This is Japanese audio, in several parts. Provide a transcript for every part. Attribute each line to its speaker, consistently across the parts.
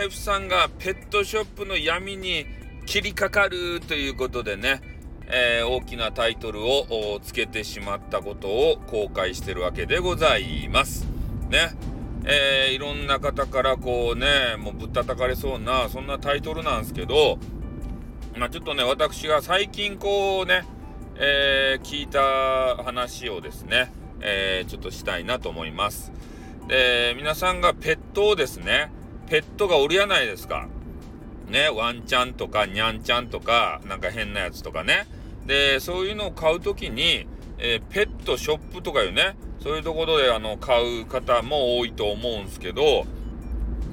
Speaker 1: ライフさんがペットショップの闇に切りかかるということでね、えー、大きなタイトルをつけてしまったことを公開してるわけでございます。ね。えー、いろんな方からこうね、もうぶったたかれそうな、そんなタイトルなんですけど、まあちょっとね、私が最近こうね、えー、聞いた話をですね、えー、ちょっとしたいなと思います。で、皆さんがペットをですね、ペットがおるやないですか。ね、ワンちゃんとかニャンちゃんとか、なんか変なやつとかね。で、そういうのを買うときに、えー、ペットショップとかいうね、そういうところであの買う方も多いと思うんすけど、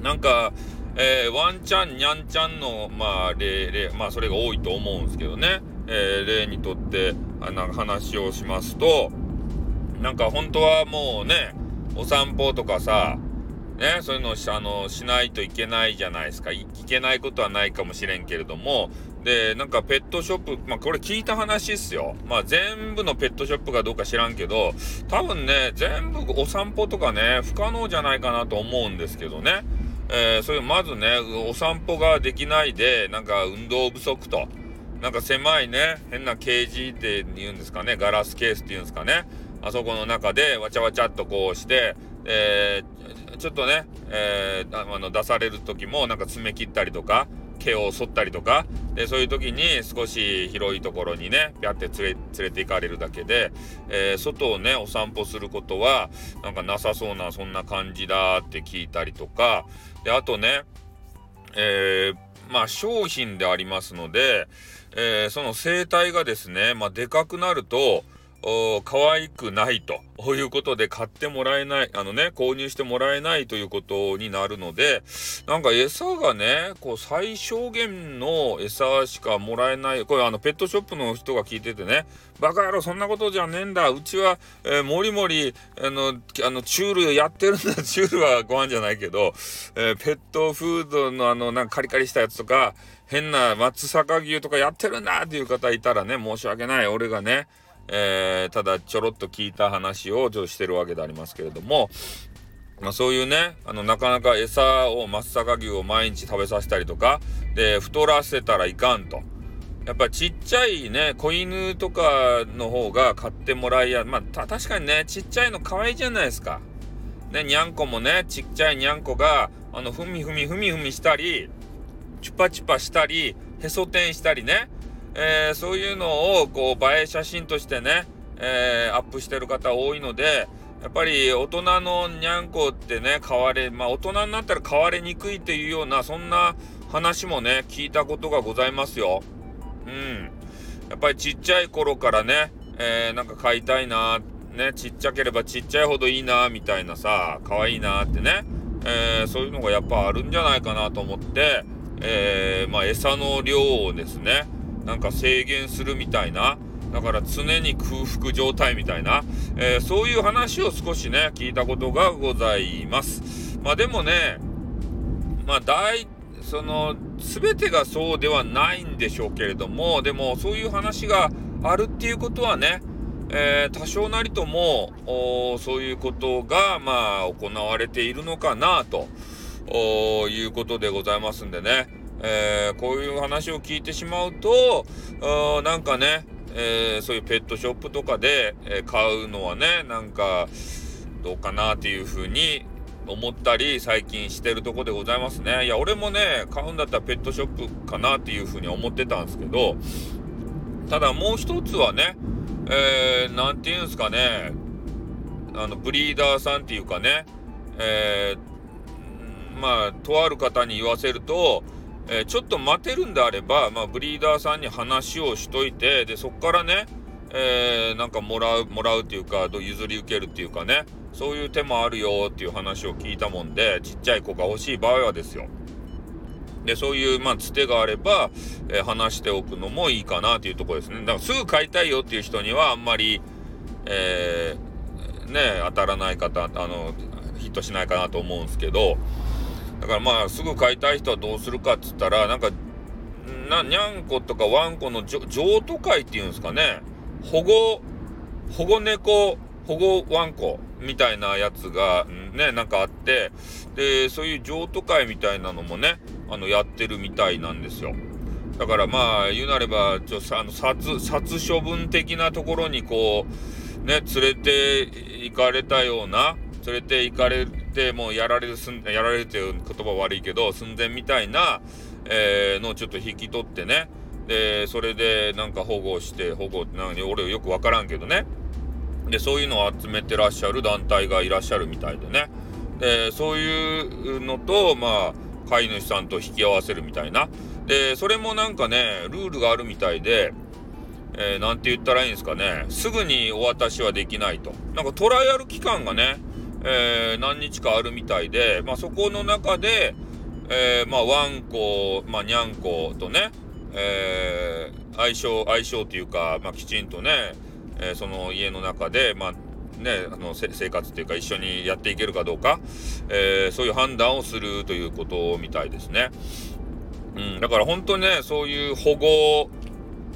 Speaker 1: なんか、えー、ワンちゃん、ニャンちゃんの、まあ、例、例、まあ、それが多いと思うんすけどね、えー、例にとって、あの、話をしますと、なんか本当はもうね、お散歩とかさ、ね、そういうのをしあのしないといけないじゃないですかい。いけないことはないかもしれんけれども、で、なんかペットショップ、まあこれ聞いた話っすよ。まあ全部のペットショップかどうか知らんけど、多分ね、全部お散歩とかね、不可能じゃないかなと思うんですけどね。えー、そういう、まずね、お散歩ができないで、なんか運動不足と。なんか狭いね、変なケージって言うんですかね、ガラスケースって言うんですかね。あそこの中でわちゃわちゃっとこうして、えー、ちょっとね、えー、あの出される時もなんか爪切ったりとか、毛を剃ったりとか、で、そういう時に少し広いところにね、ぴゃって連れ、連れて行かれるだけで、えー、外をね、お散歩することは、なんかなさそうな、そんな感じだって聞いたりとか、で、あとね、えー、まあ商品でありますので、えー、その生態がですね、まあでかくなると、可愛くないと。いうことで買ってもらえない、あのね、購入してもらえないということになるので、なんか餌がね、こう最小限の餌しかもらえない、これあのペットショップの人が聞いててね、バカ野郎そんなことじゃねえんだ、うちは、えー、もりもり、あの、あの、チュールやってるんだ、チュールはご飯じゃないけど、えー、ペットフードのあの、なんかカリカリしたやつとか、変な松阪牛とかやってるんだ。っていう方いたらね、申し訳ない、俺がね、えー、ただちょろっと聞いた話をちょっとしてるわけでありますけれども、まあ、そういうね、あの、なかなか餌を松阪牛を毎日食べさせたりとか、で、太らせたらいかんと。やっぱちっちゃいね、子犬とかの方が買ってもらいや、まあ、確かにね、ちっちゃいの可愛いじゃないですか。ね、にゃんこもね、ちっちゃいにゃんこが、あの、ふみふみふみふみしたり、チュパチュパしたり、へそ天したりね、えー、そういうのをこう映え写真としてね、えー、アップしてる方多いので、やっぱり大人のにゃんこってね、変われ、まあ大人になったら変われにくいっていうような、そんな話もね、聞いたことがございますよ。うん。やっぱりちっちゃい頃からね、えー、なんか買いたいな、ね、ちっちゃければちっちゃいほどいいな、みたいなさ、可愛いなってね、えー、そういうのがやっぱあるんじゃないかなと思って、えー、まあ餌の量をですね、なんか制限するみたいな、だから常に空腹状態みたいな、えー、そういう話を少しね、聞いたことがございます。まあでもね、まあ大、その、全てがそうではないんでしょうけれども、でもそういう話があるっていうことはね、えー、多少なりとも、そういうことが、まあ、行われているのかな、ということでございますんでね。えー、こういう話を聞いてしまうと、なんかね、えー、そういうペットショップとかで、え、買うのはね、なんか、どうかなっていうふうに思ったり最近してるとこでございますね。いや、俺もね、買うんだったらペットショップかなっていうふうに思ってたんですけど、ただもう一つはね、えー、て言うんですかね、あの、ブリーダーさんっていうかね、えー、まあ、とある方に言わせると、えー、ちょっと待てるんであれば、まあ、ブリーダーさんに話をしといて、で、そこからね、えー、なんかもらう、もらうっていうか、譲り受けるっていうかね、そういう手もあるよっていう話を聞いたもんで、ちっちゃい子が欲しい場合はですよ。で、そういう、まあ、つてがあれば、えー、話しておくのもいいかなっていうとこですね。だからすぐ買いたいよっていう人には、あんまり、えー、ね、当たらない方、あの、ヒットしないかなと思うんですけど、だからまあ、すぐ飼いたい人はどうするかっつったら、なんか、な、にゃんことかワンコの譲渡会っていうんですかね。保護、保護猫、保護ワンコみたいなやつがね、なんかあって、で、そういう譲渡会みたいなのもね、あの、やってるみたいなんですよ。だからまあ、言うなれば、ちょ、あの、殺、殺処分的なところにこう、ね、連れて行かれたような、連れて行かれるて、もうやられるすん、やられるっていう言葉悪いけど、寸前みたいな、えー、のをちょっと引き取ってね、で、それでなんか保護して、保護、なに俺よくわからんけどね。で、そういうのを集めてらっしゃる団体がいらっしゃるみたいでね。で、そういうのと、まあ、飼い主さんと引き合わせるみたいな。で、それもなんかね、ルールがあるみたいで、えー、て言ったらいいんですかね、すぐにお渡しはできないと。なんかトライアル期間がね、えー、何日かあるみたいで、まあ、そこの中で、えー、まあ、ワンコ、まあ、ニャンコとね、えー、相性、相性というか、まあ、きちんとね、えー、その家の中で、まあ、ね、あの生活っていうか一緒にやっていけるかどうか、えー、そういう判断をするということみたいですね。うん、だから本当にね、そういう保護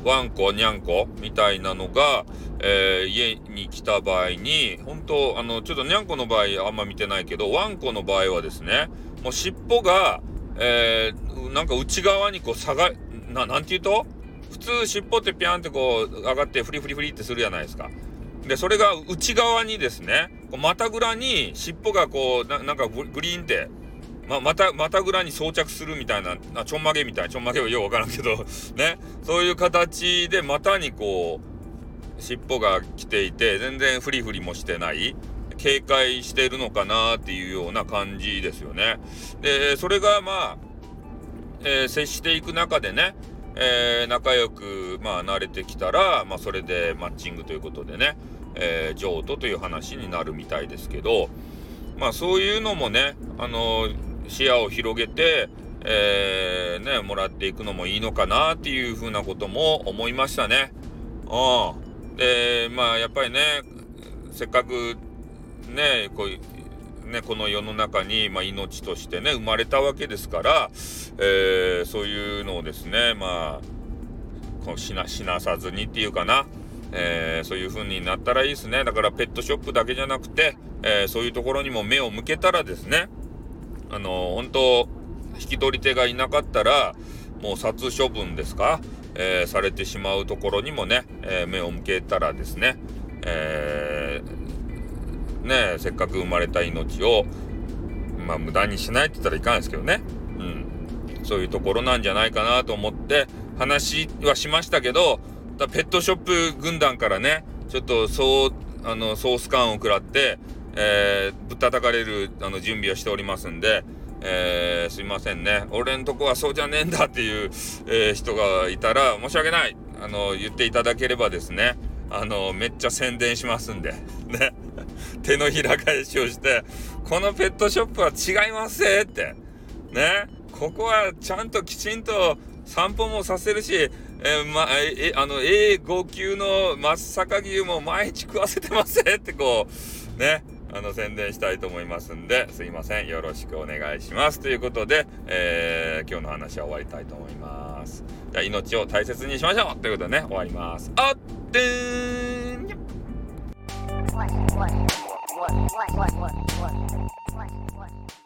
Speaker 1: ワンコ、ニャンコみたいなのが、えー、家に来た場合に、本当、あの、ちょっとニャンコの場合あんま見てないけど、ワンコの場合はですね、もう尻尾が、えー、なんか内側にこう下が、な、なんて言うと普通尻尾ってピャンってこう上がってフリフリフリってするじゃないですか。で、それが内側にですね、こう股ぐらに尻尾がこう、ななんかグリーンって、ま、また、またぐらに装着するみたいな、あちょんまげみたいな、ちょんまげはようわからんけど、ね、そういう形で股にこう、尻尾が来ていて、全然フリフリもしてない。警戒してるのかなっていうような感じですよね。で、それがまあ、えー、接していく中でね、えー、仲良く、まあ、慣れてきたら、まあ、それでマッチングということでね、えー、譲渡という話になるみたいですけど、まあ、そういうのもね、あの視野を広げて、えー、ね、もらっていくのもいいのかなっていうふうなことも思いましたね。うん。で、まあ、やっぱりね、せっかくね、こういう、ね、この世の中に、まあ、命としてね、生まれたわけですから、えー、そういうのをですね、まあ、こう死な死なさずにっていうかな、えー、そういう風になったらいいですね。だからペットショップだけじゃなくて、えー、そういうところにも目を向けたらですね、あの本当引き取り手がいなかったら、もう殺処分ですか、えー、されてしまうところにもね、え目を向けたらですね、えねせっかく生まれた命を、まあ、無駄にしないって言ったらいかんですけどね。うん。そういうところなんじゃないかなと思って話はしましたけど、ペットショップ軍団からね、ちょっとそう、あの、ソース感を食らって、えー、ぶったたかれるあの準備をしておりますんで、えー、すいませんね。俺んとこはそうじゃねえんだっていう、えー、人がいたら申し訳ない。あの、言っていただければですね、あの、めっちゃ宣伝しますんで、ね。手のひら返しをして、このペットショップは違いますって、ね。ここはちゃんときちんと散歩もさせるし、えー、ま、え、あの、A5 級の松阪牛も毎日食わせてますってこう、ね。あの、宣伝したいと思いますんで、すいません。よろしくお願いします。ということで、えー、今日の話は終わりたいと思います。じゃあ、命を大切にしましょうということでね、終わります。あってーん what, what, what, what, what, what, what, what, what.